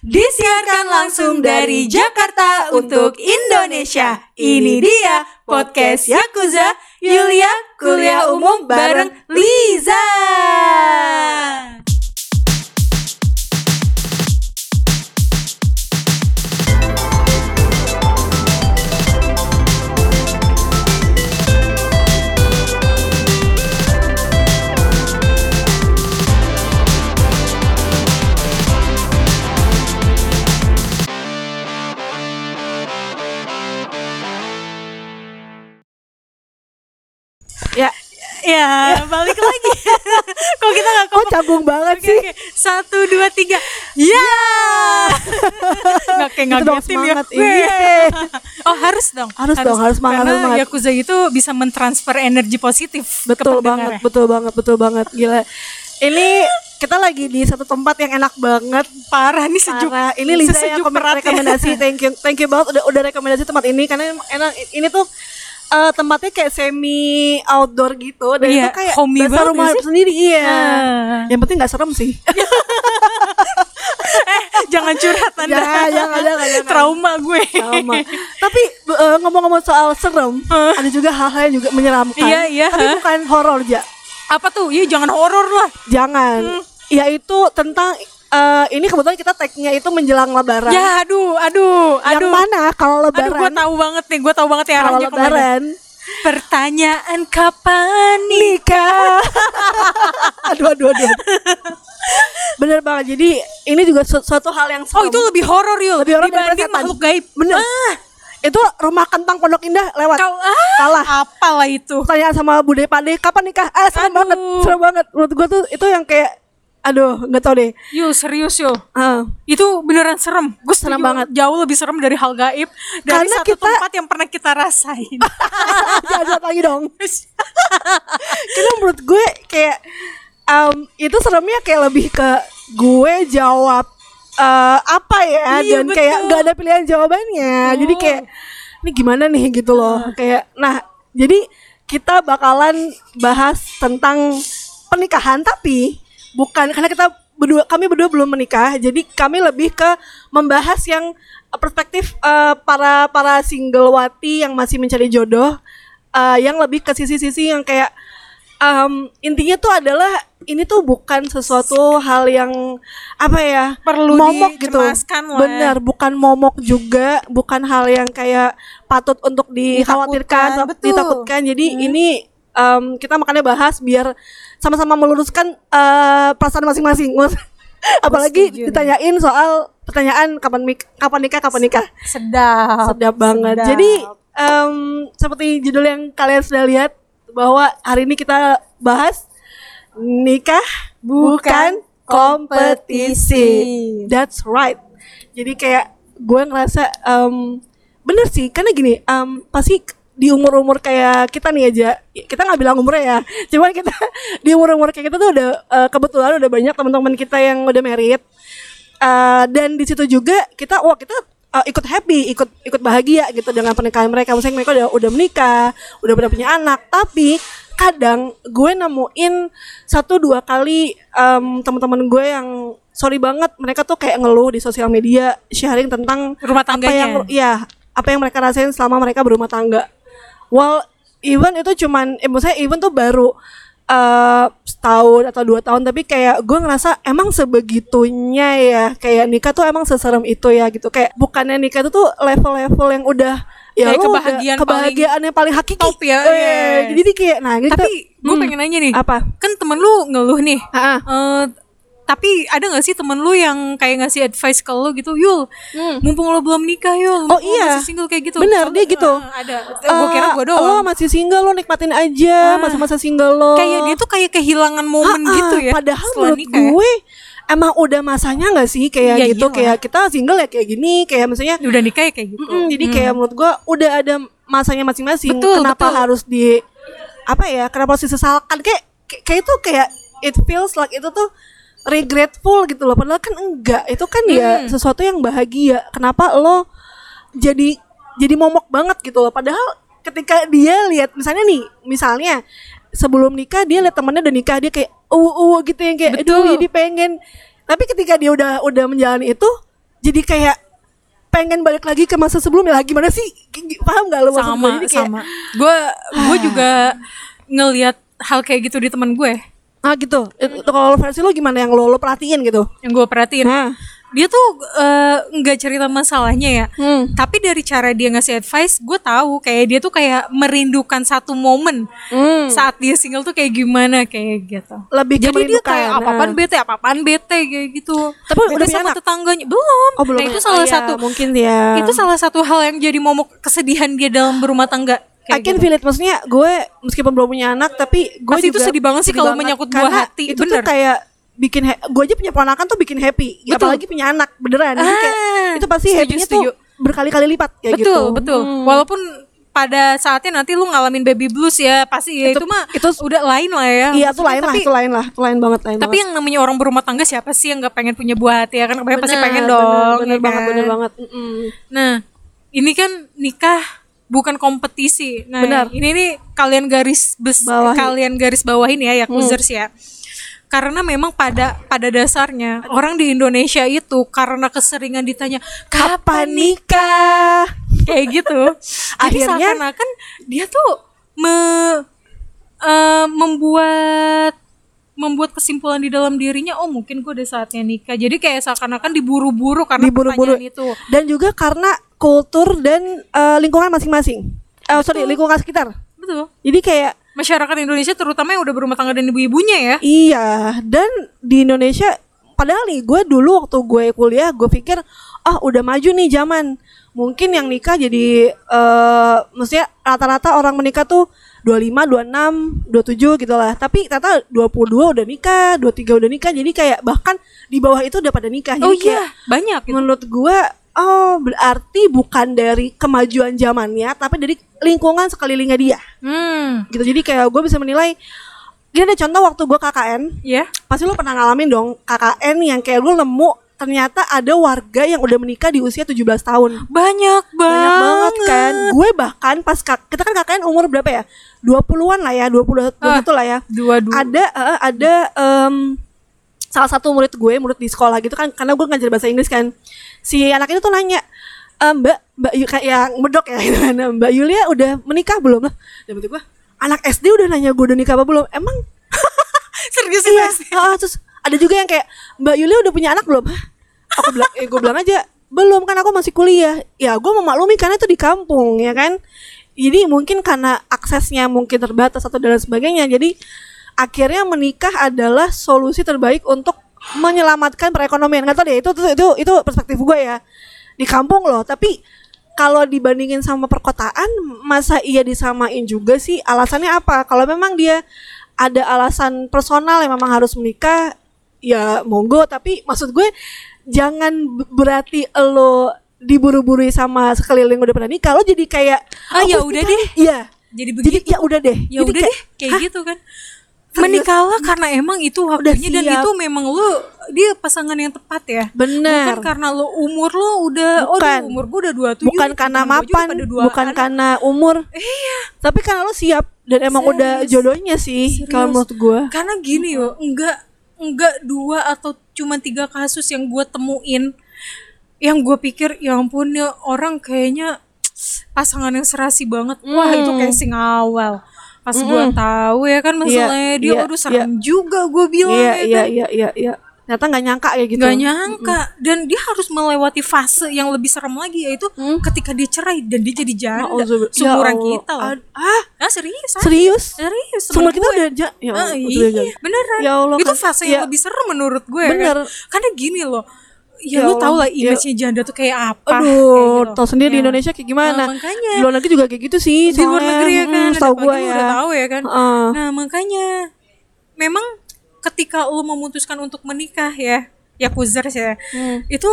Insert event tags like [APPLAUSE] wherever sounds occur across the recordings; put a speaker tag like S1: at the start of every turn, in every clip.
S1: Disiarkan langsung dari Jakarta untuk Indonesia. Ini dia podcast Yakuza Yulia Kuliah Umum bareng Liza.
S2: Ya,
S1: Ya, balik lagi. [LAUGHS] Kok kita nggak
S2: kok
S1: kompak?
S2: canggung banget
S1: Oke,
S2: sih?
S1: oke. Satu, dua, tiga. Ya. [LAUGHS] Nggak kayak
S2: Itu dong,
S1: ya.
S2: semangat.
S1: Weh.
S2: Iya. [LAUGHS]
S1: Oh harus dong.
S2: Harus dong, harus semangat,
S1: Karena
S2: harus semangat.
S1: Yakuza itu bisa mentransfer energi positif.
S2: Betul banget,
S1: ya.
S2: betul banget, betul banget. Gila. Ini kita lagi di satu tempat yang enak banget.
S1: Parah nih sejuk.
S2: Parah. Ini Liza yang komen rekomendasi. Thank you, thank you banget udah udah rekomendasi tempat ini karena enak. Ini tuh eh, tempatnya kayak semi outdoor gitu dan
S1: Iya,
S2: itu kayak
S1: homey banget
S2: rumah
S1: ya sih?
S2: sendiri iya.
S1: Ah.
S2: Yang penting nggak serem sih. [LAUGHS]
S1: eh, jangan curhat Anda.
S2: Jangan, jangan, jangan, jangan.
S1: Trauma gue.
S2: Sama. Tapi eh, ngomong-ngomong soal serem, ada juga hal-hal yang juga menyeramkan.
S1: Iya, iya,
S2: Tapi
S1: hah?
S2: bukan horor aja.
S1: Apa tuh? Iya, jangan horor lah.
S2: Jangan.
S1: Hmm.
S2: Yaitu tentang eh, ini kebetulan kita tag-nya itu menjelang lebaran.
S1: Ya, aduh, aduh,
S2: Yang
S1: aduh.
S2: mana kalau
S1: Aduh, gue
S2: lebaran?
S1: tahu banget nih, gue tahu banget ya
S2: kalau
S1: arahnya ke mana.
S2: lebaran
S1: Pertanyaan kapan
S2: nikah. [LAUGHS] aduh, aduh, aduh. Bener banget. Jadi ini juga su- suatu hal yang
S1: Oh,
S2: serem.
S1: itu lebih horor yuk
S2: Lebih horor
S1: dibanding makhluk gaib.
S2: Bener.
S1: Ah,
S2: itu rumah kentang Pondok Indah lewat.
S1: kau ah,
S2: Kalah.
S1: apalah itu?
S2: Tanya sama Bude Pade kapan nikah? Ah, serem
S1: Aduh.
S2: banget. Serem banget. Menurut gue tuh itu yang kayak aduh, nggak tau deh.
S1: Yuk, serius yuk.
S2: Ah.
S1: Itu beneran serem. Gue
S2: Serem banget.
S1: Jauh lebih serem dari hal gaib dari
S2: Karena
S1: satu
S2: kita-
S1: tempat yang pernah kita rasain. [LAUGHS]
S2: Jangan jawab lagi dong. [LAUGHS] Karena menurut gue kayak em, itu seremnya kayak lebih ke gue jawab eh, apa ya
S1: Iya,
S2: dan kayak
S1: betul.
S2: gak ada pilihan jawabannya. Jadi
S1: Betul.
S2: kayak ini gimana nih gitu loh. Kayak nah, jadi kita bakalan bahas tentang pernikahan tapi bukan karena kita berdua kami berdua belum menikah. Jadi kami lebih ke membahas yang eh, perspektif eh, para para single wati yang masih mencari jodoh eh, yang lebih ke sisi-sisi yang kayak em, intinya tuh adalah ini tuh bukan sesuatu hal yang apa ya
S1: Perlu
S2: momok gitu
S1: lah.
S2: benar bukan momok juga bukan hal yang kayak patut untuk dikhawatirkan
S1: Ditakutkan, betul.
S2: ditakutkan jadi ini em, kita makanya bahas biar sama-sama meluruskan eh, perasaan masing-masing [LAUGHS] apalagi
S1: setuju nih.
S2: ditanyain soal pertanyaan kapan mik- kapan nikah kapan nikah
S1: sedap.
S2: sedap banget.
S1: sedap.
S2: Jadi em, seperti judul yang kalian sudah lihat bahwa hari ini kita bahas nikah bukan, kompetisi. That's right. Jadi kayak gue ngerasa em, bener sih karena gini em, pasti di umur-umur kayak kita nih aja kita nggak bilang umurnya ya cuman kita [LAUGHS] di umur-umur kayak kita tuh udah eh, kebetulan udah banyak teman-teman kita yang udah married Eh, dan di situ juga kita wah kita eh, ikut happy, ikut ikut bahagia gitu dengan pernikahan mereka. Maksudnya mereka udah udah menikah, udah pada punya anak. Tapi kadang gue nemuin satu dua kali em, teman-teman gue yang sorry banget mereka tuh kayak ngeluh di sosial media sharing tentang
S1: Rumah
S2: apa
S1: tangganya.
S2: yang ya apa yang mereka rasain selama mereka berumah tangga. Well, even itu cuman, eh, maksudnya even tuh baru eh setahun atau dua tahun, tapi kayak gue ngerasa emang sebegitunya ya, kayak nikah tuh emang seserem itu ya gitu. Kayak bukannya nikah itu tuh level-level yang udah ya
S1: Kayak
S2: lu udah-
S1: kebahagiaan paling
S2: kebahagiaan yang paling hakiki.
S1: top ya,
S2: Eh,
S1: yes.
S2: Jadi kayak nah gitu.
S1: Tapi gue
S2: Hmm.
S1: pengen nanya nih.
S2: Apa?
S1: Kan temen lu ngeluh nih. Eh, tapi ada gak sih temen lu yang kayak ngasih advice ke lu gitu Yul,
S2: Hmm.
S1: mumpung lu belum nikah Yul
S2: Oh, iya.
S1: masih single kayak gitu
S2: Bener, dia gitu.
S1: eh, Ada, gue kira gue
S2: Eh,
S1: doang
S2: Lo masih single lo nikmatin aja
S1: Ah.
S2: masa-masa single lo.
S1: Kayak dia tuh kayak kehilangan momen
S2: Ah, ah,
S1: gitu ya
S2: Padahal menurut
S1: nikah ya.
S2: gue emang udah masanya nggak sih kayak
S1: Iya,
S2: gitu
S1: iyalah.
S2: kayak kita single ya kayak gini kayak maksudnya
S1: Udah nikah ya kayak gitu
S2: mm, jadi kayak menurut gue udah ada masanya masing-masing. Kenapa
S1: betul.
S2: harus di apa ya? Kenapa harus disesalkan? Kayak, kayak itu kayak it feels like itu tuh regretful gitu loh. Padahal kan enggak. Itu kan ya sesuatu yang bahagia. Kenapa lo jadi jadi momok banget gitu loh. Padahal ketika dia lihat misalnya nih, misalnya sebelum nikah dia lihat temennya udah nikah dia kayak uh uh gitu yang kayak
S1: Betul.
S2: aduh jadi pengen. Tapi ketika dia udah udah menjalani itu jadi kayak pengen balik lagi ke masa sebelumnya lah gimana sih paham gak lo
S1: sama
S2: kayak,
S1: sama gue gue juga ngelihat hal kayak gitu di teman gue
S2: ah gitu. Itu kalau versi lo gimana yang lo lo perhatiin gitu?
S1: Yang gue perhatiin?
S2: Nah
S1: dia tuh eh, nggak cerita masalahnya ya.
S2: Hmm.
S1: tapi dari cara dia ngasih advice gue tahu kayak dia tuh kayak merindukan satu momen.
S2: Hmm.
S1: saat dia single tuh kayak gimana kayak gitu.
S2: Lebih
S1: jadi dia kayak
S2: nah.
S1: apa-apaan bete apa-apaan bete kayak gitu.
S2: Tapi
S1: Bete
S2: udah
S1: sama
S2: anak?
S1: tetangganya? Belum.
S2: Oh belum
S1: nah itu
S2: Oh,
S1: salah
S2: iya,
S1: satu
S2: mungkin ya
S1: itu salah satu hal yang jadi momok kesedihan dia dalam berumah tangga
S2: I
S1: kayak
S2: can
S1: gitu.
S2: feel it maksudnya gue meskipun belum punya anak tapi gue
S1: Pasti itu
S2: juga
S1: sedih banget sih
S2: sedih
S1: kalau
S2: banget.
S1: menyangkut buah hati,
S2: itu
S1: bener.
S2: tuh kayak bikin gue aja punya ponakan tuh bikin happy
S1: Betul.
S2: apalagi punya anak beneran Jadi kayak,
S1: Ah,
S2: itu pasti
S1: setuju,
S2: happynya
S1: setuju.
S2: tuh berkali-kali lipat kayak
S1: betul
S2: gitu
S1: betul
S2: Hmm.
S1: walaupun pada saatnya nanti lu ngalamin baby blues ya pasti ya itu,
S2: Itu-
S1: mah
S2: itu-
S1: udah lain lah ya
S2: iya itu lain lah
S1: tapi,
S2: itu lain lah itu lain banget lain
S1: tapi yang namanya orang berumah tangga siapa sih yang nggak pengen punya buah hati ya kan kebanyakan pasti
S2: Bener,
S1: pengen
S2: bener,
S1: dong
S2: bener,
S1: ya
S2: banget
S1: kan?
S2: bener banget Mm-mm.
S1: Nah, ini kan nikah bukan kompetisi. Nah,
S2: Benar.
S1: ini nih kalian garis bes
S2: Bawahi.
S1: kalian garis bawahin ya Yakuzers ya. Karena memang pada pada dasarnya orang di Indonesia itu karena keseringan ditanya
S2: kapan nikah
S1: kayak gitu. [LAUGHS] Jadi
S2: Akhirnya-
S1: seakan-akan dia tuh me, eh, membuat membuat kesimpulan di dalam dirinya oh mungkin gue udah saatnya nikah jadi kayak seakan-akan diburu-buru karena
S2: Diburu-buru.
S1: pertanyaan itu
S2: dan juga karena kultur dan eh, lingkungan masing-masing eh sorry lingkungan sekitar
S1: betul
S2: jadi kayak
S1: masyarakat Indonesia terutama yang udah berumah tangga dan ibu-ibunya ya
S2: Iya, dan di Indonesia padahal nih gue dulu waktu gue kuliah gue pikir ah udah maju nih zaman. Mungkin yang nikah jadi eh maksudnya rata-rata orang menikah tuh 25, 26, 27 gitu lah. Tapi ternyata 22 udah nikah, 23 udah nikah. Jadi kayak bahkan di bawah itu udah pada nikah. Jadi
S1: oh
S2: kayak
S1: iya banyak gitu.
S2: menurut gue oh berarti bukan dari kemajuan zamannya tapi dari lingkungan sekelilingnya dia.
S1: hmm.
S2: Gitu. Jadi kayak gue bisa menilai Gini ada contoh waktu gue KKN
S1: ya
S2: pasti lo pernah ngalamin dong KKN yang kayak gue nemu ternyata ada warga yang udah menikah di usia 17 tahun.
S1: Banyak banget
S2: banyak banget kan? Gue bahkan pas kak, kita kan KKN umur berapa ya? 20-an lah ya 20 21 lah ya.
S1: dua dua
S2: ada eh, ada em, salah satu murid gue murid di sekolah gitu kan karena gue ngajar bahasa Inggris kan. Si anak itu tuh nanya "Eh, mbak mbak Yu kayak yang medok ya [LAUGHS] gitu kan. Mbak Yulia udah menikah belum? Lah dan berarti gue anak SD udah nanya gue udah nikah apa belum? Emang? [LAUGHS]
S1: Serius
S2: iya ah, terus ada juga yang kayak Mbak Yulia udah punya anak belum? Hah? aku bilang eh gue bilang aja belum kan aku masih kuliah. Ya gue memaklumi karena itu di kampung ya kan. Jadi mungkin karena aksesnya mungkin terbatas atau dan sebagainya jadi akhirnya menikah adalah solusi terbaik untuk menyelamatkan perekonomian nggak tahu deh itu itu itu, itu perspektif gue ya di kampung loh tapi kalau dibandingin sama perkotaan masa iya disamain juga sih alasannya apa kalau memang dia ada alasan personal yang memang harus menikah ya monggo tapi maksud gue jangan berarti lo diburu-buri sama sekeliling udah pernah nikah lo jadi kayak
S1: Ah,
S2: "Aku
S1: ya udah deh."
S2: nih." iya
S1: jadi
S2: jadi
S1: begitu
S2: ya udah deh
S1: ya
S2: Jadi
S1: udah deh kayak
S2: "Hah?
S1: gitu kan? Menikahlah karena emang itu waktunya dan itu memang lu dia pasangan yang tepat ya?
S2: Bener.
S1: Bukan karena lo umur lo udah oh
S2: Bukan.
S1: umur gue udah 27
S2: bukan
S1: nih,
S2: karena mapan
S1: dua
S2: bukan karena umur.
S1: Iya.
S2: Tapi karena lo siap dan emang
S1: Serius.
S2: udah jodohnya sih kalau menurut gue
S1: karena gini yo enggak enggak dua atau cuma tiga kasus yang gue temuin. Yang gue pikir ya ampun ya orang kayaknya pasangan yang serasi banget. Wah
S2: Hmm.
S1: itu casing awal pas gue tahu ya kan masalahnya dia
S2: iya,
S1: aduh serem juga gue bilang
S2: iya
S1: ya
S2: iya
S1: kan.
S2: iya iya iya ternyata nggak nyangka kayak gitu
S1: Gak nyangka dan dia harus melewati fase yang lebih serem lagi yaitu ketika dia cerai dan dia jadi janda.
S2: Ya
S1: seumuran
S2: Allah.
S1: kita loh.
S2: Ah
S1: Ah serius? ah?
S2: serius
S1: Serius.
S2: Seumur
S1: temen
S2: kita udah ja- ya
S1: Ah, iya, beneran.
S2: Ya Allah,
S1: itu
S2: kan-
S1: fase
S2: ya.
S1: yang lebih serem menurut gue.
S2: Bener.
S1: Kan? Karena gini loh.
S2: Ya
S1: Ya, lu tau lah
S2: ya.
S1: image-nya janda tuh kayak apa.
S2: Aduh,
S1: gitu.
S2: tau sendiri di
S1: Ya.
S2: Indonesia kayak gimana?
S1: Nah, makanya.
S2: Di luar negeri juga kayak gitu sih.
S1: di luar negeri ya kan.
S2: Mm,
S1: ada
S2: Setahu gue ya.
S1: udah tahu ya kan.
S2: Heeh.
S1: Nah makanya memang ketika lu memutuskan untuk menikah ya, ya kuzers ya,
S2: Hmm.
S1: itu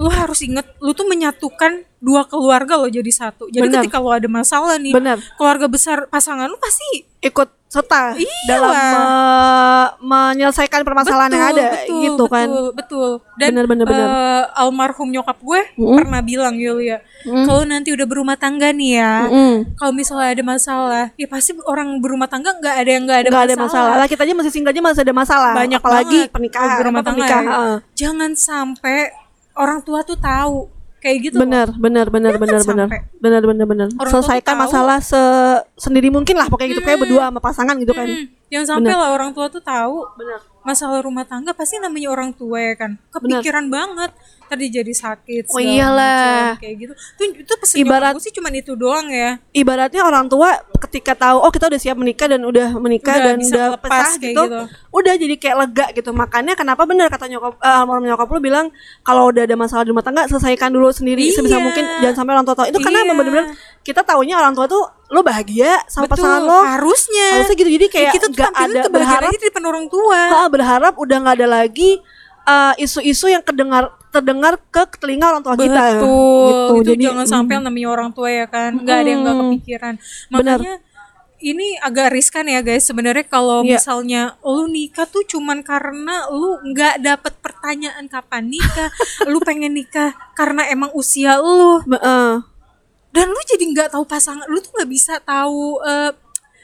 S1: lu harus inget lu tuh menyatukan dua keluarga lo jadi satu. Jadi
S2: Benar.
S1: ketika lu ada masalah nih,
S2: Benar.
S1: keluarga besar pasangan lu pasti
S2: Ikut serta
S1: Iyalah.
S2: dalam me- menyelesaikan permasalahan yang ada
S1: betul,
S2: gitu kan.
S1: betul, betul. Dan
S2: Bener, bener, bener.
S1: eh, almarhum nyokap gue
S2: Mm.
S1: pernah bilang Yulia, kalau nanti udah berumah tangga nih ya,
S2: Mm.
S1: kalau misalnya ada masalah, ya pasti orang berumah tangga nggak ada yang nggak ada masalah.
S2: ada masalah. Lah kita aja masih single aja masih ada masalah.
S1: Banyak
S2: apalagi pernikahan
S1: berumah tangga.
S2: pernikahan.
S1: ya. Jangan sampai orang tua tuh tahu. Kayak gitu
S2: benar benar benar
S1: Jangan
S2: benar benar. benar benar benar. selesaikan masalah se sendiri mungkin lah pokoknya gitu. Kayak berdua sama pasangan gitu kan.
S1: Hmm, yang sampai lah orang tua tuh tahu
S2: benar.
S1: masalah rumah tangga pasti namanya orang tua ya kan. Kepikiran banget tadi jadi sakit
S2: Oh iyalah.
S1: macam, kayak gitu. Tuh itu pesan
S2: Ibarat-
S1: sih cuman itu doang ya.
S2: Ibaratnya orang tua ketika tahu oh kita udah siap menikah dan udah menikah
S1: Udah
S2: dan udah
S1: lepas
S2: gitu,
S1: gitu.
S2: udah jadi kayak lega gitu. Makanya kenapa benar kata nyokap eh, almarhum nyokap lu bilang kalau udah ada masalah di rumah tangga selesaikan dulu sendiri sebisa
S1: Iya.
S2: mungkin jangan sampai orang tua tahu. Itu karena
S1: Iya.
S2: emang bener-bener kita taunya orang tua tuh lo bahagia sama
S1: betul
S2: pasangan lo.
S1: harusnya.
S2: Harusnya gitu. Jadi kayak
S1: kita tuh
S2: nggak
S1: tampilin
S2: ada berharap
S1: di depan orang tua.
S2: Ah, berharap udah nggak ada lagi eh, isu-isu yang kedengar terdengar ke telinga orang tua kita
S1: Betul.
S2: gitu
S1: Itu
S2: jadi
S1: jangan sampai yang namanya orang tua ya kan, nggak ada yang nggak kepikiran. Makanya ini agak riskan ya guys sebenarnya kalau
S2: Iya.
S1: misalnya lu nikah tuh cuman karena lu nggak dapet pertanyaan kapan nikah, [LAUGHS] lu pengen nikah karena emang usia lu
S2: eh,
S1: dan lu jadi nggak tahu pasangan lu tuh nggak bisa tahu eh,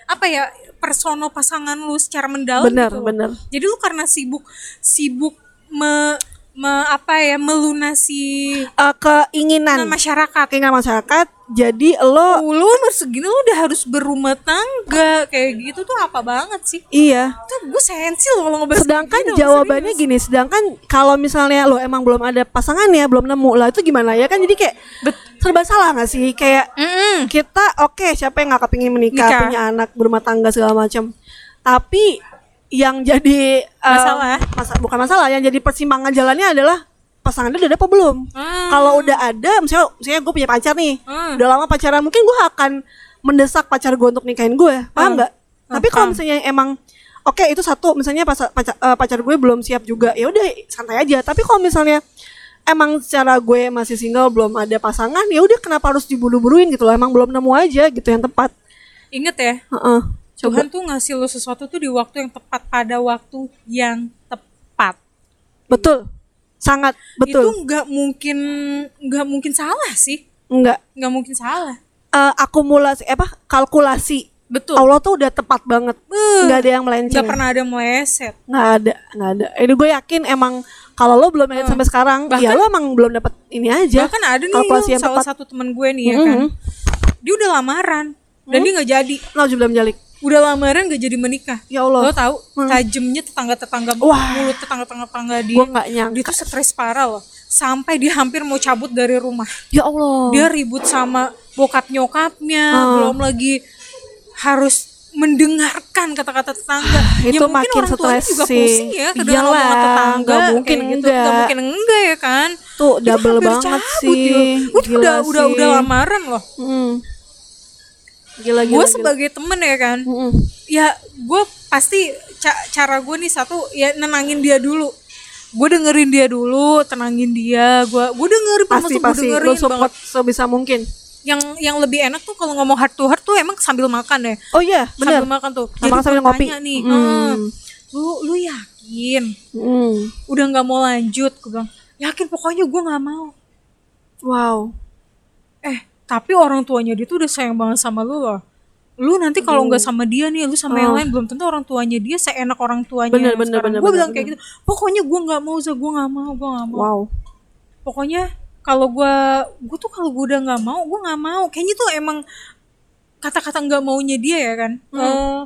S1: apa ya personal pasangan lu secara mendalam
S2: benar
S1: gitu loh.
S2: benar
S1: Jadi lu karena sibuk sibuk me, me- apa ya melunasi
S2: Eh, keinginan
S1: masyarakat.
S2: keinginan masyarakat jadi lo
S1: Oh, lu umur segini lu udah harus berumah tangga kayak gitu tuh apa banget sih?
S2: iya
S1: Tuh gue sensi loh kalau ngebahas
S2: sedangkan
S1: gini,
S2: jawabannya
S1: serius.
S2: gini sedangkan kalau misalnya lo emang belum ada pasangannya belum nemu lah itu gimana ya kan jadi kayak serba salah gak sih kayak
S1: Mm-mm.
S2: kita oke siapa yang nggak kepingin menikah
S1: Nikah.
S2: punya anak berumah tangga segala macam tapi yang jadi eh,
S1: Masalah.
S2: masa- bukan masalah yang jadi persimpangan jalannya adalah pasangannya udah ada apa belum
S1: Ah.
S2: kalau udah ada misalnya misalnya gue punya pacar nih
S1: Hmm.
S2: udah lama pacaran mungkin gue akan mendesak pacar gue untuk nikahin gue paham
S1: Hmm.
S2: nggak tapi kalau misalnya emang oke itu satu misalnya pas, pacar, eh, pacar gue belum siap juga ya udah santai aja tapi kalau misalnya emang secara gue masih single belum ada pasangan ya udah kenapa harus diburu-buruin gitu loh emang belum nemu aja gitu yang tepat
S1: Ingat ya,
S2: Heeh. coba
S1: Tuhan tuh ngasih lo sesuatu tuh di waktu yang tepat pada waktu yang tepat.
S2: betul. Sangat
S1: Itu
S2: betul
S1: nggak mungkin nggak mungkin salah sih,
S2: enggak
S1: nggak mungkin salah.
S2: Eh, akumulasi apa? Kalkulasi.
S1: Betul.
S2: Allah tuh udah tepat banget.
S1: Uh,
S2: nggak ada yang melenceng.
S1: Nggak pernah ada meleset.
S2: nggak ada nggak ada. Ini gue yakin emang kalau lo belum lihat sampai sekarang ya
S1: Bahkan-
S2: lo emang belum dapat ini aja.
S1: Bahkan ada nih
S2: kalkulasi
S1: yang salah
S2: tepat.
S1: satu teman gue nih ya kan,
S2: Mhm.
S1: dia udah lamaran. Dan dia nggak jadi.
S2: Nauzubillah min dzalik.
S1: Udah lamaran gak jadi menikah.
S2: ya Allah
S1: Lo tahu tajamnya tetangga-tetangga
S2: Wah.
S1: mulut tetangga-tetangga dia.
S2: gue nggak nyangka
S1: Dia tuh stres parah loh. Sampai dia hampir mau cabut dari rumah.
S2: ya Allah
S1: Dia ribut sama bokap nyokapnya,
S2: Ah.
S1: belum lagi harus mendengarkan kata-kata tetangga.
S2: itu
S1: ya, mungkin
S2: makin
S1: orang juga pusing ya omongan tetangga.
S2: nggak mungkin
S1: kayak gitu.
S2: enggak.
S1: Nggak mungkin enggak ya kan.
S2: tuh
S1: Itu
S2: double banget sih
S1: ya.
S2: Gila
S1: udah, udah
S2: sih.
S1: udah lamaran loh.
S2: Hmm. Gila gila
S1: Gue
S2: gila.
S1: sebagai temen ya kan.
S2: Mm-mm.
S1: ya gue pasti ca- cara gue nih satu ya nenangin dia dulu gue dengerin dia dulu tenangin dia gue gue dengerin
S2: pasti pasti
S1: dengerin
S2: lo support
S1: banget
S2: sebisa mungkin
S1: yang yang lebih enak tuh kalau ngomong heart to heart tuh emang sambil makan ya
S2: oh iya benar
S1: sambil makan tuh
S2: Sama sambil ngopi.
S1: nih
S2: Hmm.
S1: "Eh, lu lu yakin
S2: Hmm.
S1: udah nggak mau lanjut gue bilang yakin pokoknya gue nggak mau
S2: wow
S1: eh tapi orang tuanya dia tuh udah sayang banget sama lu loh. Lu nanti kalau nggak sama dia nih lu sama yang lain belum tentu orang tuanya dia seenak orang tuanya
S2: Oh. Bener, bener,
S1: sekarang.
S2: bener,
S1: gue
S2: bener,
S1: bilang kayak gitu pokoknya gue nggak mau za gue nggak mau gue nggak mau.
S2: Wow.
S1: Pokoknya kalau gue gue tuh kalau gue udah nggak mau gue nggak mau. Kayaknya tuh emang kata-kata nggak maunya dia ya kan?
S2: Hmm.
S1: Eh,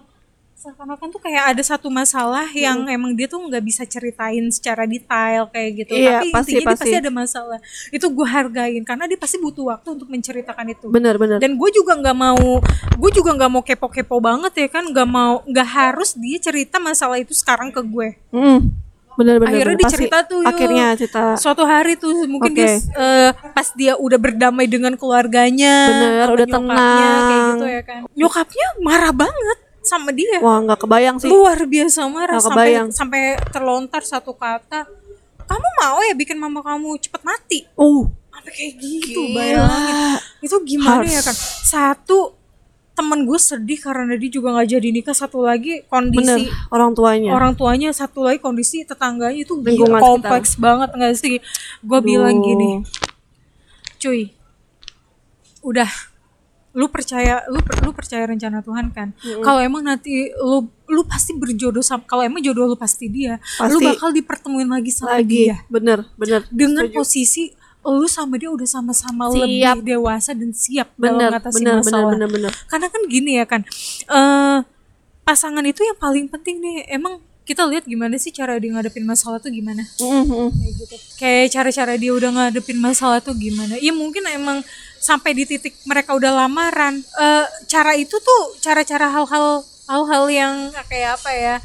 S1: seakan-akan tuh kayak ada satu masalah yang emang dia tuh nggak bisa ceritain secara detail kayak gitu
S2: Iya,
S1: tapi
S2: pasti,
S1: intinya dia
S2: pasti.
S1: pasti ada masalah itu gue hargain karena dia pasti butuh waktu untuk menceritakan itu
S2: benar benar
S1: dan gue juga nggak mau gue juga nggak mau kepo-kepo banget ya kan nggak mau nggak harus dia cerita masalah itu sekarang ke gue
S2: Hmm. benar benar
S1: akhirnya
S2: benar.
S1: dia
S2: Pasti
S1: tuh yuk.
S2: akhirnya cerita
S1: suatu hari tuh mungkin
S2: Oke.
S1: dia eh, pas dia udah berdamai dengan keluarganya
S2: Bener, udah
S1: nyokapnya,
S2: tenang.
S1: kayak gitu ya kan nyokapnya marah banget sama dia.
S2: Wah nggak kebayang sih.
S1: Luar biasa marah
S2: Nggak
S1: sampai
S2: kebayang.
S1: sampai terlontar satu kata kamu mau ya bikin mama kamu cepet mati?
S2: Uh.
S1: Sampai kayak gitu
S2: Gila.
S1: bayangin. Itu gimana
S2: Harsh.
S1: ya kan satu temen gue sedih karena dia juga nggak jadi nikah. Satu lagi kondisi
S2: bener orang tuanya.
S1: orang tuanya satu lagi kondisi tetangganya itu gila,
S2: Lingkungan
S1: kompleks banget nggak sih? Gue bilang gini cuy udah lu percaya lu per- lu percaya rencana Tuhan kan? Kalau emang nanti lu lu pasti berjodoh sama kalau emang jodoh lu pasti dia lu
S2: Pasti.
S1: bakal dipertemuin lagi sama
S2: lagi.
S1: dia.
S2: Bener bener.
S1: Dengan
S2: Setuju.
S1: posisi lu sama dia udah sama-sama lebih dewasa dan siap
S2: bener
S1: dalam mengatasi
S2: bener bener
S1: masalah.
S2: bener bener.
S1: Karena kan gini ya kan eh pasangan itu yang paling penting nih. Emang kita lihat gimana sih cara dia ngadepin masalah tuh gimana?
S2: Mm, mm.
S1: kayak gitu. Kayak cara-cara dia udah ngadepin masalah tuh gimana? Ya mungkin emang sampai di titik mereka udah lamaran. Eh cara itu tuh cara-cara hal-hal hal-hal yang kayak apa ya?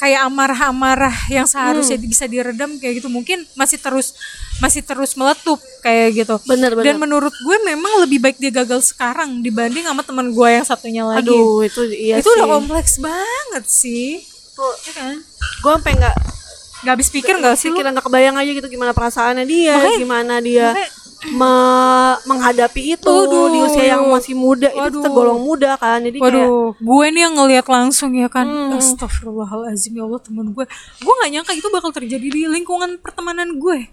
S1: Kayak amarah-amarah yang seharusnya bisa diredam kayak gitu. Mungkin masih terus masih terus meletup kayak gitu.
S2: Bener bener
S1: dan menurut gue memang lebih baik dia gagal sekarang dibanding sama teman gue yang satunya lagi.
S2: Aduh itu iya
S1: itu
S2: sih.
S1: udah kompleks banget sih Ya kan
S2: gue sampai nggak
S1: nggak habis pikir nggak sih lu
S2: kita nggak kebayang aja gitu gimana perasaannya dia
S1: Makanya-
S2: gimana dia
S1: makanya-
S2: me- menghadapi itu
S1: Waduh,
S2: di usia yang masih muda itu
S1: Waduh.
S2: tergolong muda kan jadi kayak
S1: Waduh, gue nih yang ngelihat langsung ya kan.
S2: Hmm.
S1: Astagfirullahalazim ya Allah teman gue. Gue nggak nyangka itu bakal terjadi di lingkungan pertemanan gue.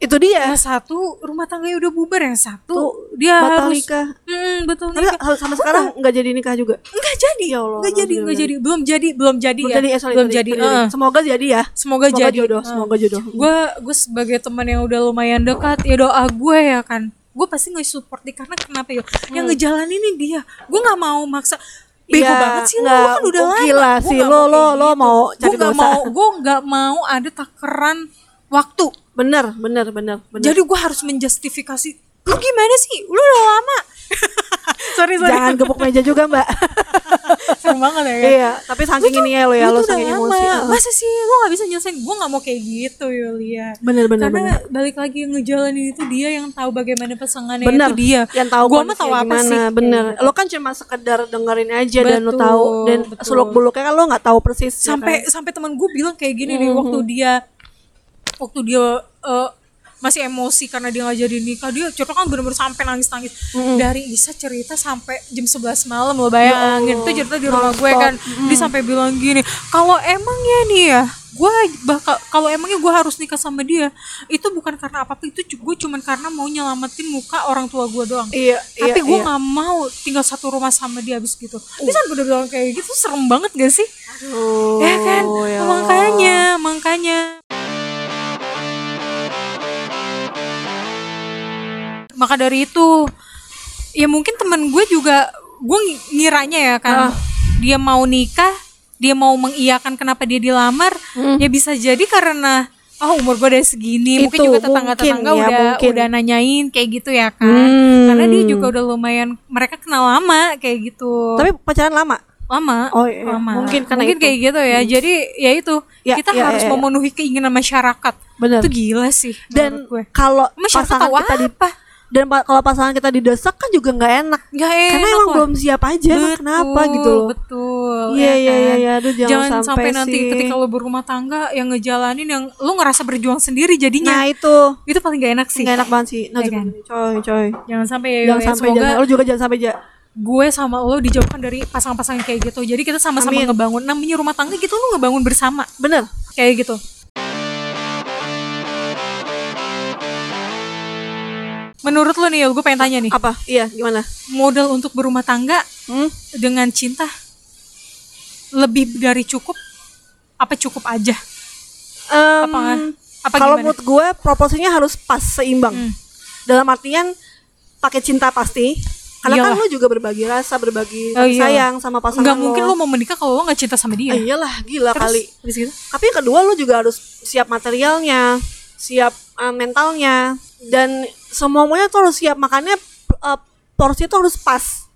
S2: Itu dia.
S1: Yang satu rumah tangganya udah bubar, yang satu
S2: Tuh,
S1: dia
S2: batal
S1: harus
S2: nikah.
S1: Hmm, betul
S2: tapi
S1: nikah.
S2: hal- sampai sekarang nggak jadi nikah juga?
S1: Enggak jadi,
S2: Ya Allah,
S1: enggak jadi, enggak jadi, belum jadi, belum jadi
S2: belum
S1: ya.
S2: jadi eh, sorry,
S1: belum
S2: sorry,
S1: jadi. Heeh.
S2: semoga jadi ya.
S1: Semoga,
S2: semoga
S1: jadi.
S2: jodoh
S1: Heeh.
S2: semoga jodoh.
S1: Gue gue sebagai teman yang udah lumayan dekat ya doa gue ya kan. Gue pasti nge-support dia. Karena kenapa ya? Yang ngejalanin ini dia. Gue nggak mau maksa. Bego
S2: Iya,
S1: banget sih lo,
S2: nggak,
S1: lo kan udah lama.
S2: gila sih,
S1: nggak
S2: lo- lo- lo
S1: gitu.
S2: mau
S1: gue
S2: cari
S1: nggak mau gue nggak mau ada takaran waktu
S2: bener bener bener bener
S1: jadi gue harus menjustifikasi lu gimana sih? Lu udah lama. [LAUGHS] Sorry sorry.
S2: Jangan gebuk meja juga mbak. [LAUGHS]
S1: Serem banget ya kan?
S2: iya tapi saking ini ya lo ya
S1: lu
S2: lo saking emosi.
S1: Ya. Masa sih lu gak bisa nyelesain? Gue gak mau kayak gitu Yulia.
S2: Bener bener
S1: karena
S2: bener
S1: balik lagi ngejalanin itu dia yang tahu bagaimana pasangannya
S2: bener
S1: itu dia.
S2: Yang tahu
S1: gua mah tahu apa
S2: gimana.
S1: sih?
S2: Bener
S1: gitu.
S2: lo kan cuma sekedar dengerin aja dan lo
S1: Betul,
S2: tahu dan
S1: betul.
S2: seluk beluknya kan lo nggak tahu persis ya
S1: sampai
S2: kan?
S1: sampai teman gue bilang kayak gini nih waktu dia waktu dia eh, masih emosi karena dia nggak jadi nikah dia cerita kan bener-bener sampai nangis-nangis. Dari Isa cerita sampai jam 11 malam lo bayangin. Itu cerita di rumah gue kan. Dia sampai bilang gini kalau emangnya nih ya gue bakal kalau emangnya gue harus nikah sama dia itu bukan karena apa apa itu gue cuman karena mau nyelamatin muka orang tua gue doang.
S2: Iya iya
S1: tapi gue
S2: iya.
S1: nggak mau tinggal satu rumah sama dia abis gitu. Dia sampai udah bilang kayak gitu serem banget gak sih?
S2: Oh,
S1: ya kan?
S2: ya
S1: makanya makanya maka dari itu ya mungkin temen gue juga gue ng- ngiranya ya kan
S2: Ah.
S1: dia mau nikah dia mau mengiyakan kenapa dia dilamar
S2: Hmm.
S1: ya bisa jadi karena oh umur gue udah segini mungkin
S2: Itu
S1: juga tetangga-tetangga
S2: mungkin ya,
S1: udah
S2: mungkin.
S1: udah nanyain kayak gitu ya kan
S2: Hmm.
S1: karena dia juga udah lumayan mereka kenal lama kayak gitu
S2: tapi pacaran lama
S1: lama
S2: Oh, iya.
S1: lama
S2: Mungkin karena
S1: mungkin
S2: itu.
S1: kayak gitu ya jadi ya itu
S2: Ya,
S1: kita
S2: ya,
S1: harus
S2: ya, ya.
S1: memenuhi keinginan masyarakat
S2: bener
S1: itu gila sih
S2: dan kalau
S1: masyarakat tahu
S2: kita di
S1: apa
S2: dan pa- kalau pasangan kita didesak kan juga nggak enak.
S1: Nggak
S2: karena
S1: enak
S2: emang belum siap aja emang kenapa gitu loh?
S1: betul
S2: iya
S1: ya
S2: iya iya
S1: kan?
S2: iya. Jangan,
S1: jangan,
S2: sampai,
S1: sampai, nanti
S2: sih.
S1: ketika lo berumah tangga yang ngejalanin yang lo ngerasa berjuang sendiri jadinya.
S2: Nah itu.
S1: Itu paling gak enak sih.
S2: Nggak enak banget sih. Nah,
S1: Iya kan?
S2: coy coy.
S1: Jangan sampai ya,
S2: jangan
S1: ya,
S2: sampai
S1: semoga
S2: jangan, lu juga jangan sampai ja.
S1: gue sama lo dijauhkan dari pasangan-pasangan kayak gitu. Jadi kita sama-sama ngebangun namanya rumah tangga gitu lo ngebangun bersama.
S2: Bener.
S1: Kayak gitu menurut lo nih gue pengen tanya nih.
S2: Apa? Iya gimana?
S1: Modal untuk berumah tangga
S2: hmm?
S1: dengan cinta lebih dari cukup apa cukup aja?
S2: Em,
S1: apa apa
S2: kalau
S1: gimana?
S2: menurut gue proporsinya harus pas seimbang.
S1: Hmm.
S2: dalam artian pakai cinta pasti. Karena kan
S1: Iyalah.
S2: lu juga berbagi rasa berbagi
S1: Oh,
S2: sayang sama pasangan
S1: nggak
S2: lo.
S1: mungkin lo mau menikah kalau lo nggak cinta sama dia.
S2: Ah, iyalah gila
S1: Terus,
S2: kali.
S1: Gitu?
S2: Tapi yang kedua lu juga harus siap materialnya siap uh, mentalnya. Dan semuanya tuh harus siap. Makanya uh, porsi itu harus pas.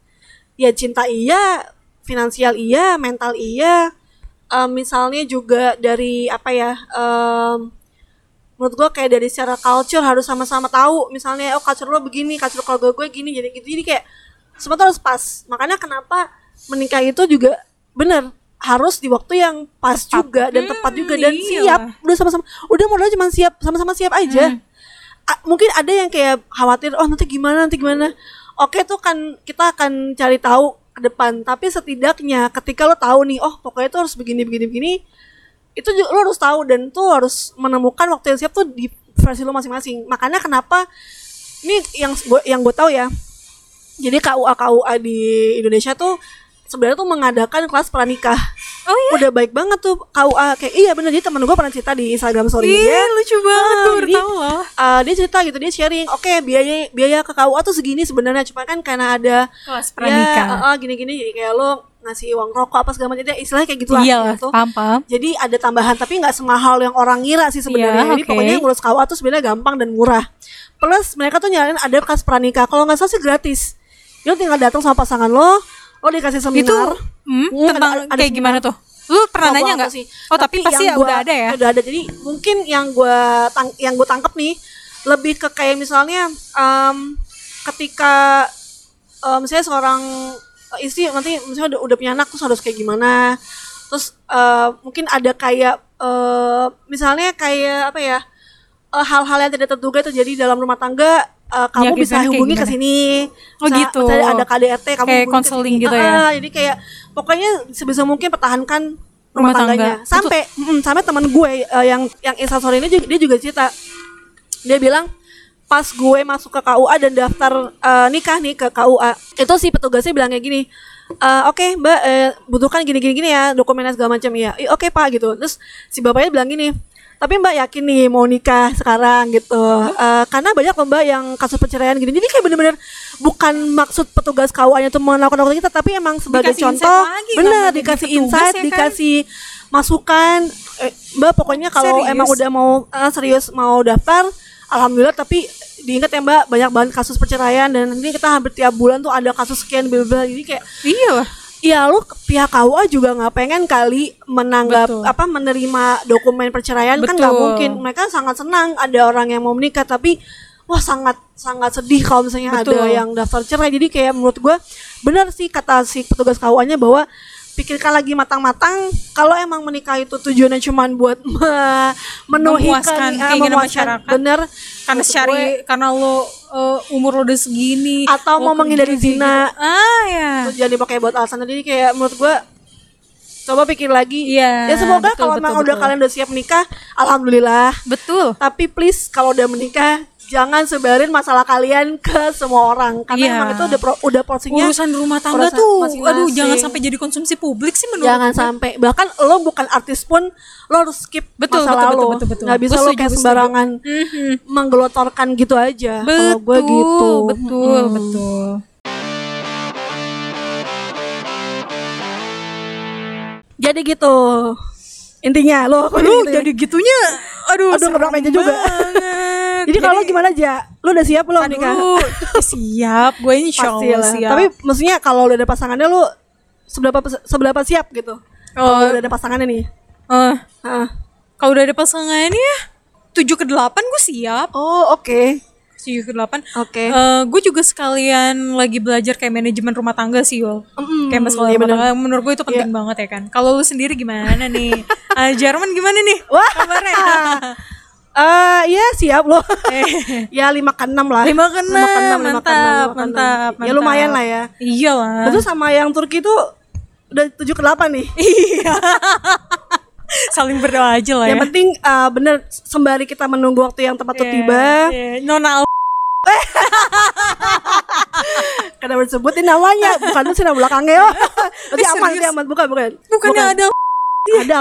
S2: Ya cinta iya finansial iya mental iya. Uh, misalnya juga dari apa ya um, menurut gua kayak dari secara culture harus sama-sama tahu. Misalnya oh culture lo begini culture keluarga gue gini jadi gitu. Jadi kayak semua tuh harus pas. Makanya kenapa menikah itu juga bener harus di waktu yang pas juga dan
S1: Hmm,
S2: tepat juga dan
S1: iyalah.
S2: siap. udah sama-sama udah modal cuma siap sama-sama siap aja.
S1: Hmm.
S2: Mungkin ada yang kayak khawatir oh nanti gimana nanti gimana? Oke tuh kan kita akan cari tahu ke depan. Tapi setidaknya ketika lo tahu nih oh pokoknya tuh harus begini begini begini itu lo harus tahu dan tuh harus menemukan waktu yang siap tuh di versi lo masing-masing. Makanya kenapa ini yang yang gue tahu ya jadi KUA KUA di Indonesia tuh sebenarnya tuh mengadakan kelas pranikah.
S1: Oh iya.
S2: Udah baik banget tuh KUA kayak iya bener jadi temen gue pernah cerita di Instagram story
S1: Ih,
S2: dia.
S1: lucu banget
S2: Ah,
S1: gue baru
S2: jadi,
S1: tahu loh.
S2: uh, dia cerita gitu dia sharing oke biaya biaya ke KUA tuh segini sebenarnya cuma kan karena ada
S1: Kelas pranikah.
S2: ya, uh, uh, gini-gini jadi kayak lo ngasih uang rokok apa segala macam jadi istilahnya kayak gitulah
S1: Iya,
S2: gitu.
S1: paham paham.
S2: Jadi ada tambahan tapi nggak semahal yang orang ngira sih sebenarnya.
S1: Iya,
S2: Jadi
S1: oke.
S2: pokoknya ngurus KUA tuh sebenarnya gampang dan murah. Plus mereka tuh nyaranin ada kelas pranikah. Kalau nggak salah sih gratis. Lo tinggal datang sama pasangan lo, lo dikasih
S1: Itu
S2: seminar.
S1: hmm,
S2: Hmm,
S1: tentang
S2: ada- ada
S1: kayak
S2: seminar.
S1: gimana tuh? Lu pernah
S2: Nggak,
S1: nanya nggak?
S2: sih.
S1: Oh tapi, pasti
S2: yang
S1: ya
S2: gua-
S1: udah ada ya.
S2: Udah ada. Jadi mungkin yang gua tang yang gue tangkep nih lebih ke kayak misalnya em, ketika em, misalnya seorang eh, istri nanti misalnya udah, udah punya anak terus harus kayak gimana. Terus eh, mungkin ada kayak eh, misalnya kayak apa ya? hal-hal yang tidak terduga terjadi dalam rumah tangga eh, kamu
S1: Menyakitkan
S2: bisa
S1: kayak
S2: hubungi ke sini.
S1: Oh, gitu.
S2: misalnya ada KDRT kamu
S1: Kayak
S2: sini.
S1: gitu ya?
S2: Ah, jadi kayak pokoknya sebisa mungkin pertahankan rumah,
S1: Rumah tangga.
S2: tangganya sampai mm, sampai teman gue eh, yang yang instastory ini juga, dia juga cerita dia bilang pas gue masuk ke KUA dan daftar eh, nikah nih ke KUA itu si petugasnya bilang kayak gini "Eh, oke mbak eh, butuhkan gini gini gini ya dokumennya segala macam ya "Ih, oke pak gitu terus si bapaknya bilang gini tapi mbak yakin nih mau nikah sekarang gitu. Eh, karena banyak mbak yang kasus perceraian gini. Jadi kayak bener-bener bukan maksud petugas KUA nya itu melakukan kita tapi emang sebagai
S1: Dikasih
S2: contoh
S1: lagi,
S2: bener
S1: nggak mau
S2: dikasih
S1: petugas
S2: insight
S1: ya kan?
S2: dikasih masukan. Eh, mbak pokoknya kalau emang udah mau eh, serius mau daftar alhamdulillah. Tapi diingat ya mbak banyak banget kasus perceraian dan ini kita hampir tiap bulan tuh ada kasus sekian bla bla. Jadi kayak
S1: Iya lah.
S2: Ya lu pihak KUA juga nggak pengen kali menanggap
S1: Betul.
S2: apa menerima dokumen perceraian kan nggak
S1: Betul.
S2: mungkin mereka sangat senang ada orang yang mau menikah tapi wah sangat sangat sedih kalau misalnya
S1: Betul.
S2: ada yang daftar cerai jadi kayak menurut gua benar sih kata si petugas KUA nya bahwa pikirkan lagi matang-matang kalau emang menikah itu tujuannya cuma buat me- memenuhi
S1: Memuaskan
S2: ke- eh,
S1: keinginan
S2: memuaskan.
S1: masyarakat.
S2: bener
S1: Karena cari
S2: gue,
S1: karena lo eh, umur lo udah segini
S2: Atau mau menghindari zina.
S1: Ah ya.
S2: terus jadi pakai buat alasan jadi kayak menurut gua coba pikir lagi
S1: Iya,
S2: ya semoga
S1: betul,
S2: kalau
S1: betul,
S2: emang udah
S1: betul.
S2: kalian udah siap nikah alhamdulillah
S1: Betul.
S2: tapi please kalau udah menikah jangan sebarin masalah kalian ke semua orang karena
S1: Iya.
S2: emang itu udah pro- udah porsinya
S1: Urusan rumah tangga
S2: urusan
S1: tuh,
S2: masing-masing.
S1: aduh jangan sampai jadi konsumsi publik sih menurut
S2: jangan
S1: gue.
S2: sampai bahkan lo bukan artis pun lo harus skip
S1: Betul,
S2: masa
S1: betul,
S2: lalu
S1: betul, betul, betul.
S2: nggak bisa lo kayak sembarangan
S1: Mhm.
S2: menggelotorkan gitu aja kalau gue
S1: Betul,
S2: gitu
S1: betul,
S2: Mm.
S1: betul.
S2: jadi gitu intinya lo
S1: Lu jadi gitunya, aduh,
S2: Aduh, ngebrak
S1: serem
S2: meja juga.
S1: Banget.
S2: jadi kalau gimana aja lo udah siap belum nikah [LAUGHS] [LAUGHS]
S1: siap, gue insya
S2: pasti
S1: Allah
S2: lah
S1: siap.
S2: tapi maksudnya kalau udah ada pasangannya lo seberapa seberapa siap gitu kalau
S1: Oh.
S2: udah ada pasangannya nih
S1: Eh,
S2: Heeh.
S1: kalau udah ada pasangannya, tujuh ke delapan gue siap.
S2: oh oke
S1: Tujuh ke delapan.
S2: oke
S1: Eh, gue juga sekalian lagi belajar kayak manajemen rumah tangga sih, Yul.
S2: Mm,
S1: Kayak masalah
S2: iya
S1: rumah
S2: bener.
S1: tangga, menurut gue itu penting banget ya kan. Kalau lu sendiri gimana nih? [LAUGHS] Ah, Jerman gimana nih?
S2: Wah.
S1: kabarnya?
S2: Eh, iya siap loh.
S1: Eh. [LAUGHS]
S2: ya lima ke enam lah.
S1: Lima ke enam, mantap,
S2: enam.
S1: mantap,
S2: Ya lumayan lah ya.
S1: Iya lah.
S2: Itu sama yang Turki tuh udah tujuh ke delapan nih. [LAUGHS]
S1: Iya. Saling berdoa aja lah
S2: Yang
S1: ya.
S2: penting eh, bener sembari kita menunggu waktu yang tepat untuk
S1: Iya,
S2: tiba.
S1: iya. Nona [LAUGHS]
S2: Karena disebutin namanya, bukan sih nama belakangnya. Berarti
S1: Eh,
S2: aman, aman, bukan, bukan.
S1: bukannya
S2: Bukan.
S1: ada
S2: Ada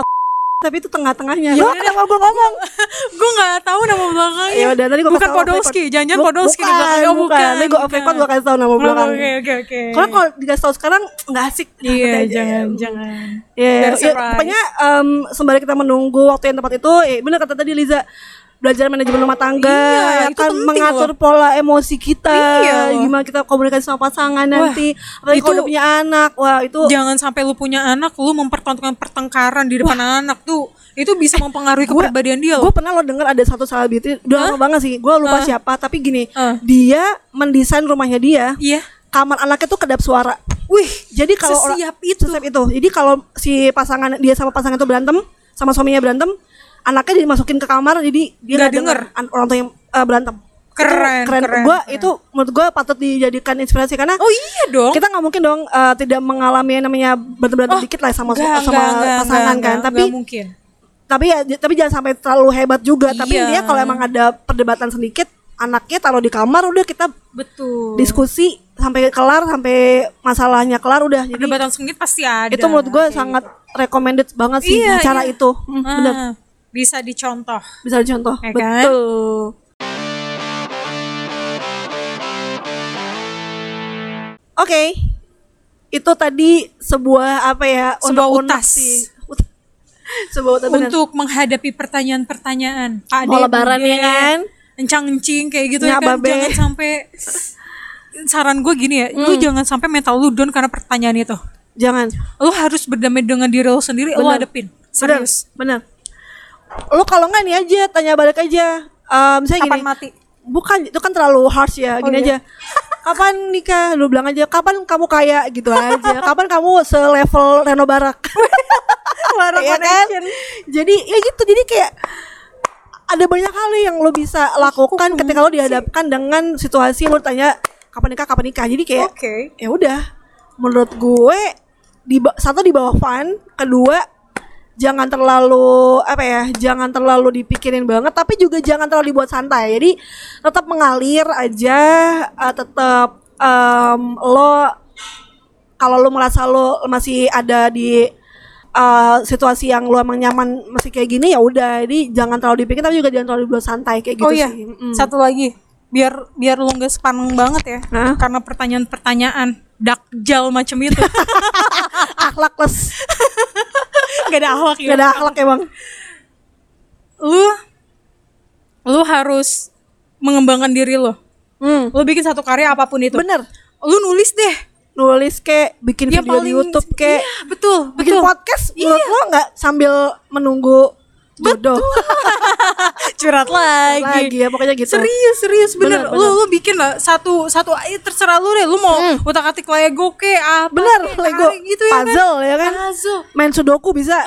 S2: tapi itu tengah-tengahnya.
S1: Ya
S2: kenapa gue ngomong? [LAUGHS]
S1: gue nggak tahu nama belakangnya.
S2: Ya udah, nanti gue
S1: bukan Podolski, jangan-jangan Podolski di belakangnya. Oh, bukan.
S2: Nanti gue off record gue kasih tau nama
S1: Oh,
S2: belakangnya.
S1: Oke oke oke.
S2: Karena kalau dikasih tahu sekarang nggak asik.
S1: Iya
S2: aja.
S1: jangan jangan.
S2: Ya, ya,
S1: surprise.
S2: pokoknya em, sembari kita menunggu waktu yang tepat itu, eh, bener kata tadi Liza, belajar manajemen rumah tangga,
S1: Iya,
S2: ya kan mengatur pola emosi kita,
S1: Iya.
S2: gimana kita komunikasi sama pasangan nanti, apalagi
S1: itu-
S2: kalau udah punya anak, wah itu
S1: Jangan sampai lu punya anak, lu mempertontonkan pertengkaran di depan anak tuh. Itu bisa mempengaruhi kepribadian dia
S2: gue
S1: loh.
S2: pernah lo denger ada satu selebriti, udah lama banget sih, gue lupa
S1: Hah?
S2: siapa, tapi gini,
S1: Ah.
S2: dia mendesain rumahnya dia,
S1: Iya.
S2: kamar anaknya tuh kedap suara.
S1: Wih,
S2: Jadi kalau orang-
S1: sesiap itu.
S2: sesiap itu. Jadi kalau si pasangan dia sama pasangan itu berantem, sama suaminya berantem, anaknya dimasukin ke kamar jadi dia
S1: Nggak
S2: denger an- orang tua yang eh, berantem.
S1: Keren,
S2: Itu keren.
S1: keren, keren.
S2: itu menurut gua patut dijadikan inspirasi karena
S1: Oh iya dong.
S2: kita nggak mungkin dong eh, tidak mengalami yang namanya berantem-berantem dikit lah sama
S1: Enggak,
S2: sama
S1: enggak,
S2: pasangan
S1: enggak,
S2: kan.
S1: enggak,
S2: tapi
S1: enggak mungkin.
S2: tapi ya tapi jangan sampai terlalu hebat juga. Tapi
S1: Iya.
S2: dia kalau emang ada perdebatan sedikit anaknya taruh di kamar udah kita
S1: betul
S2: diskusi sampai kelar sampai masalahnya kelar udah jadi
S1: perdebatan sengit pasti ada
S2: itu menurut gue sangat recommended banget sih
S1: Iya,
S2: cara
S1: iya.
S2: itu Hmm,
S1: Ah,
S2: bener
S1: bisa dicontoh
S2: bisa dicontoh
S1: Ya kan?
S2: betul oke itu tadi sebuah apa ya [LAUGHS]
S1: Sebuah utas.
S2: sih. Sebuah utas bener.
S1: untuk menghadapi pertanyaan-pertanyaan Pak
S2: mau
S1: Ade,
S2: lebaran ya kan
S1: encang-encing kayak gitu
S2: Ya,
S1: kan
S2: Babe.
S1: jangan sampai saran gue gini ya
S2: Hmm.
S1: lu jangan sampai mental lu down karena pertanyaan itu
S2: jangan
S1: lu harus berdamai dengan diri lu sendiri lu
S2: Bener.
S1: hadepin
S2: bener
S1: serius
S2: bener lu kalau nggak nih aja tanya balik aja. Eh, misalnya
S1: kapan
S2: gini
S1: mati?
S2: Bukan itu kan terlalu harsh ya. Gini
S1: iya.
S2: aja. Kapan nikah? Lu bilang aja kapan kamu kaya? Gitu aja. [LAUGHS] Kapan kamu selevel Reno Barak? [LAUGHS]
S1: Barak
S2: ya kan? jadi ya gitu. Jadi kayak ada banyak hal yang lo bisa lakukan ketika lo dihadapkan dengan situasi lo tanya kapan nikah? Kapan nikah? Jadi kayak
S1: oke.
S2: ya udah. Menurut gue di satu di bawah fun kedua jangan terlalu apa ya jangan terlalu dipikirin banget tapi juga jangan terlalu dibuat santai. Jadi tetap mengalir aja eh, tetap em, lo kalau lo merasa lo masih ada di eh, situasi yang lo emang nyaman masih kayak gini ya udah. Jadi jangan terlalu dipikirin tapi juga jangan terlalu dibuat santai kayak gitu
S1: oh iya
S2: sih. Mm.
S1: satu lagi. Biar biar lu nggak sepaneng banget ya
S2: Hah?
S1: karena pertanyaan-pertanyaan dakjal macam itu. [LAUGHS]
S2: Akhlakless [LAUGHS] [LAUGHS]
S1: gak ada awak ya.
S2: Gak ada akhlak emang.
S1: Lu lu harus mengembangkan diri lo
S2: hmm.
S1: lu bikin satu karya apa pun itu.
S2: Bener.
S1: Lu nulis deh.
S2: Nulis kek bikin
S1: Ya,
S2: video di
S1: paling-
S2: YouTube kek
S1: Iya, betul
S2: bikin
S1: betul.
S2: podcast menurut lo nggak sambil menunggu jodoh. [LAUGHS]
S1: Curhat lagi.
S2: lagi ya pokoknya gitu.
S1: Serius serius. Bener,
S2: Bener,
S1: lu lu bikin lah satu satu eh, terserah lu deh. Lu mau utak atik Lego ke apa
S2: Hmm. bener
S1: kek,
S2: Lego
S1: gitu ya kan?
S2: Puzzle ya kan?
S1: Puzzle.
S2: Main sudoku bisa.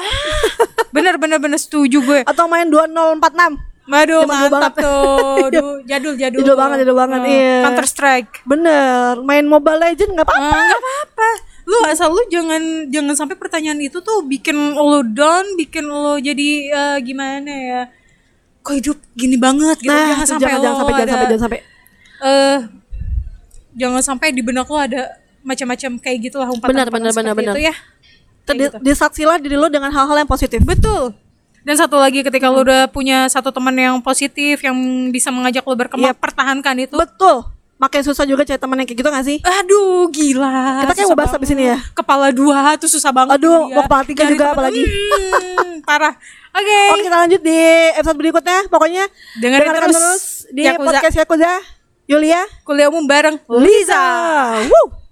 S1: Bener bener bener setuju gue.
S2: Atau main 2046
S1: Waduh
S2: Zaman dulu
S1: mantap
S2: banget.
S1: tuh. Duh, [LAUGHS] jadul jadul.
S2: Jadul banget, jadul banget, iya.
S1: Counter Strike.
S2: Bener main Mobile Legend nggak apa-apa.
S1: Nggak apa-apa lu asal lu jangan jangan sampai pertanyaan itu tuh bikin lo down bikin lo jadi eh, gimana ya kok hidup gini banget gitu.
S2: Nah
S1: jangan sampai
S2: jangan, jangan sampai jangan sampai jangan sampai.
S1: eh jangan sampai di benak lo ada macam-macam kayak gitulah umpatan
S2: Benar, benar, benar, benar.
S1: ya.
S2: Terdi- disaksilah diri lo dengan hal-hal yang positif.
S1: Betul. Dan satu lagi ketika lo udah punya satu teman yang positif yang bisa mengajak lo berkembang pertahankan itu.
S2: Betul makin susah juga cari teman yang kayak gitu gak sih?
S1: Aduh gila.
S2: Kita kayak mau bahas abis ini ya?
S1: kepala dua tuh susah banget
S2: Aduh, mau kepala tiga juga
S1: temen-
S2: apalagi.
S1: Hmm, [LAUGHS] parah. Oke.
S2: Oke kita lanjut di episode berikutnya. Pokoknya
S1: Dengerin terus
S2: terus, di
S1: Yakuza.
S2: podcast Yakuza. Yulia.
S1: Kuliah umum bareng
S2: Liza. Woo.